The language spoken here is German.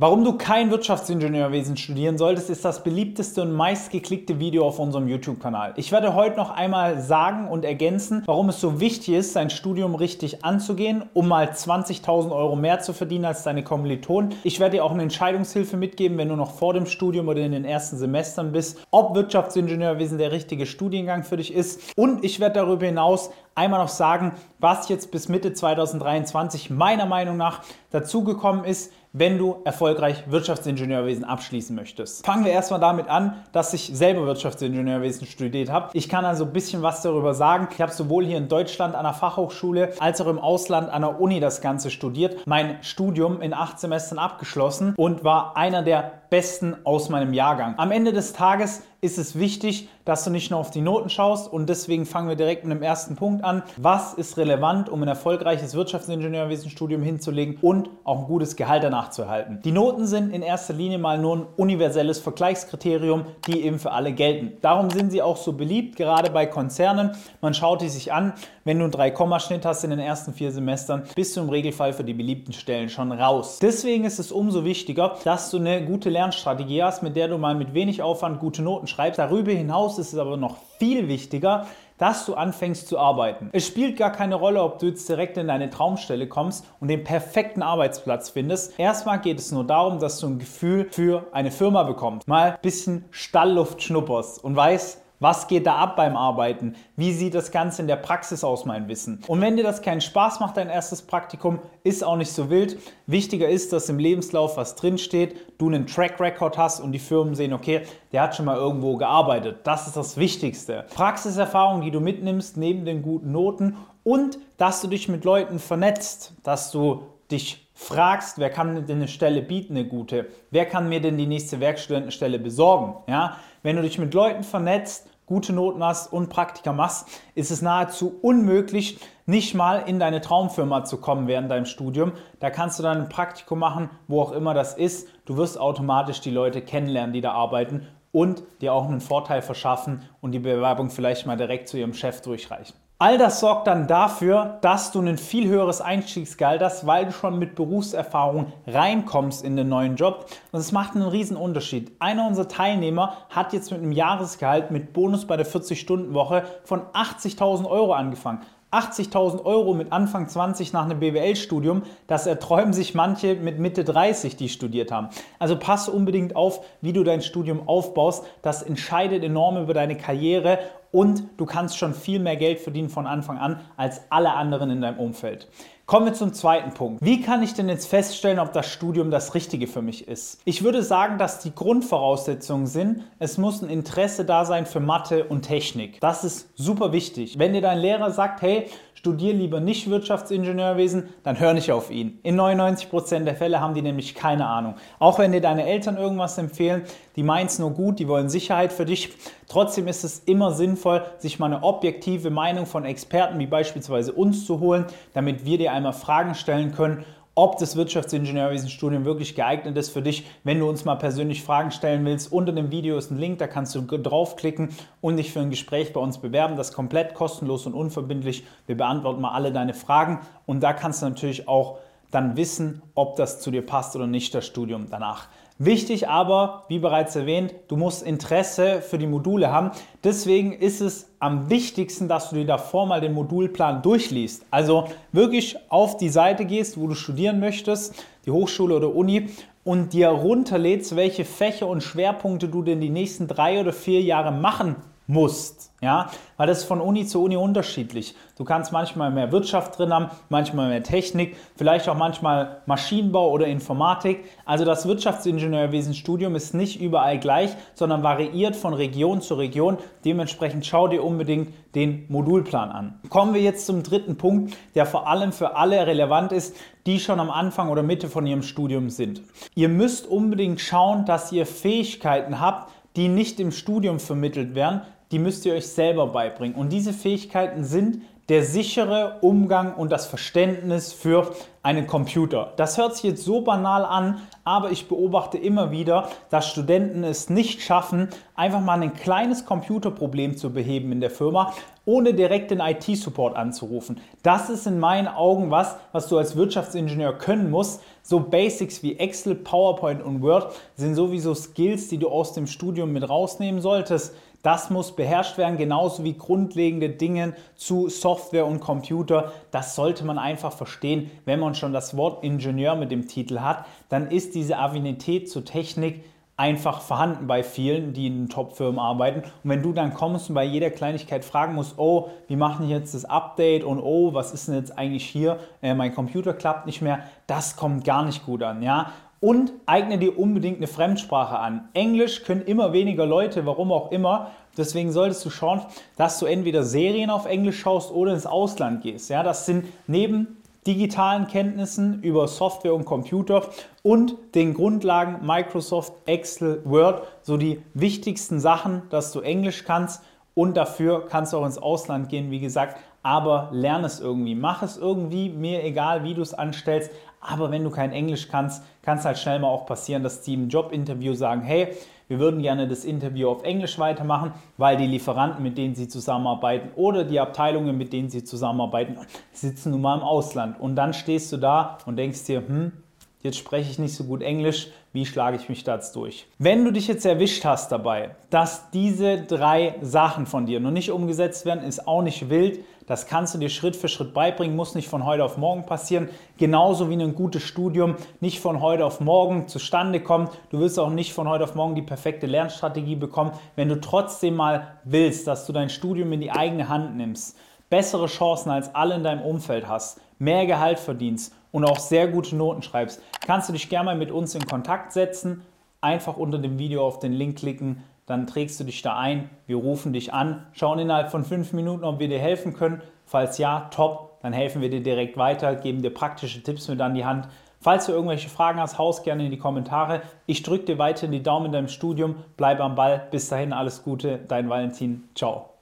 Warum du kein Wirtschaftsingenieurwesen studieren solltest, ist das beliebteste und meistgeklickte Video auf unserem YouTube-Kanal. Ich werde heute noch einmal sagen und ergänzen, warum es so wichtig ist, sein Studium richtig anzugehen, um mal 20.000 Euro mehr zu verdienen als deine Kommilitonen. Ich werde dir auch eine Entscheidungshilfe mitgeben, wenn du noch vor dem Studium oder in den ersten Semestern bist, ob Wirtschaftsingenieurwesen der richtige Studiengang für dich ist. Und ich werde darüber hinaus einmal noch sagen, was jetzt bis Mitte 2023 meiner Meinung nach dazugekommen ist, wenn du erfolgreich Wirtschaftsingenieurwesen abschließen möchtest. Fangen wir erstmal damit an, dass ich selber Wirtschaftsingenieurwesen studiert habe. Ich kann also ein bisschen was darüber sagen. Ich habe sowohl hier in Deutschland an der Fachhochschule als auch im Ausland an der Uni das Ganze studiert. Mein Studium in acht Semestern abgeschlossen und war einer der besten aus meinem Jahrgang. Am Ende des Tages ist es wichtig, dass du nicht nur auf die Noten schaust und deswegen fangen wir direkt mit dem ersten Punkt an. Was ist relevant, um ein erfolgreiches Wirtschaftsingenieurwesenstudium hinzulegen und auch ein gutes Gehalt danach zu erhalten? Die Noten sind in erster Linie mal nur ein universelles Vergleichskriterium, die eben für alle gelten. Darum sind sie auch so beliebt, gerade bei Konzernen. Man schaut die sich an. Wenn du einen 3-Schnitt hast in den ersten vier Semestern, bist du im Regelfall für die beliebten Stellen schon raus. Deswegen ist es umso wichtiger, dass du eine gute Lernstrategie hast, mit der du mal mit wenig Aufwand gute Noten schreibst. Darüber hinaus ist es aber noch viel wichtiger, dass du anfängst zu arbeiten. Es spielt gar keine Rolle, ob du jetzt direkt in deine Traumstelle kommst und den perfekten Arbeitsplatz findest. Erstmal geht es nur darum, dass du ein Gefühl für eine Firma bekommst. Mal ein bisschen Stallluft schnupperst und weißt, was geht da ab beim Arbeiten? Wie sieht das Ganze in der Praxis aus, mein Wissen? Und wenn dir das keinen Spaß macht, dein erstes Praktikum, ist auch nicht so wild. Wichtiger ist, dass im Lebenslauf was drinsteht, du einen Track Record hast und die Firmen sehen, okay, der hat schon mal irgendwo gearbeitet. Das ist das Wichtigste. Praxiserfahrung, die du mitnimmst, neben den guten Noten und dass du dich mit Leuten vernetzt, dass du dich fragst, wer kann denn eine Stelle bieten, eine gute? Wer kann mir denn die nächste Werkstudentenstelle besorgen? Ja? Wenn du dich mit Leuten vernetzt, gute Noten hast und Praktika machst, ist es nahezu unmöglich, nicht mal in deine Traumfirma zu kommen während deinem Studium. Da kannst du dann ein Praktikum machen, wo auch immer das ist. Du wirst automatisch die Leute kennenlernen, die da arbeiten und dir auch einen Vorteil verschaffen und die Bewerbung vielleicht mal direkt zu ihrem Chef durchreichen. All das sorgt dann dafür, dass du ein viel höheres Einstiegsgehalt hast, weil du schon mit Berufserfahrung reinkommst in den neuen Job. Und es macht einen riesen Unterschied. Einer unserer Teilnehmer hat jetzt mit einem Jahresgehalt mit Bonus bei der 40-Stunden-Woche von 80.000 Euro angefangen. 80.000 Euro mit Anfang 20 nach einem BWL-Studium, das erträumen sich manche mit Mitte 30, die studiert haben. Also pass unbedingt auf, wie du dein Studium aufbaust. Das entscheidet enorm über deine Karriere und du kannst schon viel mehr Geld verdienen von Anfang an als alle anderen in deinem Umfeld. Kommen wir zum zweiten Punkt. Wie kann ich denn jetzt feststellen, ob das Studium das Richtige für mich ist? Ich würde sagen, dass die Grundvoraussetzungen sind, es muss ein Interesse da sein für Mathe und Technik. Das ist super wichtig. Wenn dir dein Lehrer sagt, hey, studier lieber nicht Wirtschaftsingenieurwesen, dann hör nicht auf ihn. In 99% der Fälle haben die nämlich keine Ahnung. Auch wenn dir deine Eltern irgendwas empfehlen, die meinen es nur gut, die wollen Sicherheit für dich. Trotzdem ist es immer sinnvoll, sich mal eine objektive Meinung von Experten wie beispielsweise uns zu holen, damit wir dir einmal Fragen stellen können ob das Wirtschaftsingenieurwesenstudium wirklich geeignet ist für dich. Wenn du uns mal persönlich Fragen stellen willst, unter dem Video ist ein Link, da kannst du draufklicken und dich für ein Gespräch bei uns bewerben. Das ist komplett kostenlos und unverbindlich. Wir beantworten mal alle deine Fragen und da kannst du natürlich auch dann wissen, ob das zu dir passt oder nicht, das Studium danach. Wichtig aber, wie bereits erwähnt, du musst Interesse für die Module haben. Deswegen ist es am wichtigsten, dass du dir davor mal den Modulplan durchliest. Also wirklich auf die Seite gehst, wo du studieren möchtest, die Hochschule oder Uni, und dir runterlädst, welche Fächer und Schwerpunkte du denn die nächsten drei oder vier Jahre machen musst. Ja, weil das ist von Uni zu Uni unterschiedlich. Du kannst manchmal mehr Wirtschaft drin haben, manchmal mehr Technik, vielleicht auch manchmal Maschinenbau oder Informatik. Also das Wirtschaftsingenieurwesenstudium ist nicht überall gleich, sondern variiert von Region zu Region. Dementsprechend schau dir unbedingt den Modulplan an. Kommen wir jetzt zum dritten Punkt, der vor allem für alle relevant ist, die schon am Anfang oder Mitte von ihrem Studium sind. Ihr müsst unbedingt schauen, dass ihr Fähigkeiten habt, die nicht im Studium vermittelt werden, die müsst ihr euch selber beibringen. Und diese Fähigkeiten sind der sichere Umgang und das Verständnis für einen Computer. Das hört sich jetzt so banal an, aber ich beobachte immer wieder, dass Studenten es nicht schaffen, einfach mal ein kleines Computerproblem zu beheben in der Firma, ohne direkt den IT-Support anzurufen. Das ist in meinen Augen was, was du als Wirtschaftsingenieur können musst. So Basics wie Excel, PowerPoint und Word sind sowieso Skills, die du aus dem Studium mit rausnehmen solltest. Das muss beherrscht werden, genauso wie grundlegende Dinge zu Software und Computer. Das sollte man einfach verstehen. Wenn man schon das Wort Ingenieur mit dem Titel hat, dann ist diese Affinität zur Technik einfach vorhanden bei vielen, die in Top-Firmen arbeiten. Und wenn du dann kommst und bei jeder Kleinigkeit fragen musst, oh, wie machen die jetzt das Update und oh, was ist denn jetzt eigentlich hier, äh, mein Computer klappt nicht mehr, das kommt gar nicht gut an, ja. Und eigne dir unbedingt eine Fremdsprache an. Englisch können immer weniger Leute, warum auch immer. Deswegen solltest du schauen, dass du entweder Serien auf Englisch schaust oder ins Ausland gehst. Ja, das sind neben digitalen Kenntnissen über Software und Computer und den Grundlagen Microsoft, Excel, Word, so die wichtigsten Sachen, dass du Englisch kannst und dafür kannst du auch ins Ausland gehen, wie gesagt, aber lerne es irgendwie, mach es irgendwie, mir egal, wie du es anstellst, aber wenn du kein Englisch kannst, kann es halt schnell mal auch passieren, dass die im Jobinterview sagen, hey, wir würden gerne das Interview auf Englisch weitermachen, weil die Lieferanten, mit denen sie zusammenarbeiten oder die Abteilungen, mit denen sie zusammenarbeiten, sitzen nun mal im Ausland. Und dann stehst du da und denkst dir, hm, jetzt spreche ich nicht so gut Englisch, wie schlage ich mich da jetzt durch? Wenn du dich jetzt erwischt hast dabei, dass diese drei Sachen von dir noch nicht umgesetzt werden, ist auch nicht wild. Das kannst du dir Schritt für Schritt beibringen, muss nicht von heute auf morgen passieren. Genauso wie ein gutes Studium nicht von heute auf morgen zustande kommt. Du wirst auch nicht von heute auf morgen die perfekte Lernstrategie bekommen. Wenn du trotzdem mal willst, dass du dein Studium in die eigene Hand nimmst, bessere Chancen als alle in deinem Umfeld hast, mehr Gehalt verdienst und auch sehr gute Noten schreibst, kannst du dich gerne mal mit uns in Kontakt setzen. Einfach unter dem Video auf den Link klicken, dann trägst du dich da ein, wir rufen dich an, schauen innerhalb von fünf Minuten, ob wir dir helfen können. Falls ja, top, dann helfen wir dir direkt weiter, geben dir praktische Tipps mit an die Hand. Falls du irgendwelche Fragen hast, haust gerne in die Kommentare. Ich drücke dir weiterhin die Daumen in deinem Studium, bleib am Ball. Bis dahin alles Gute, dein Valentin. Ciao.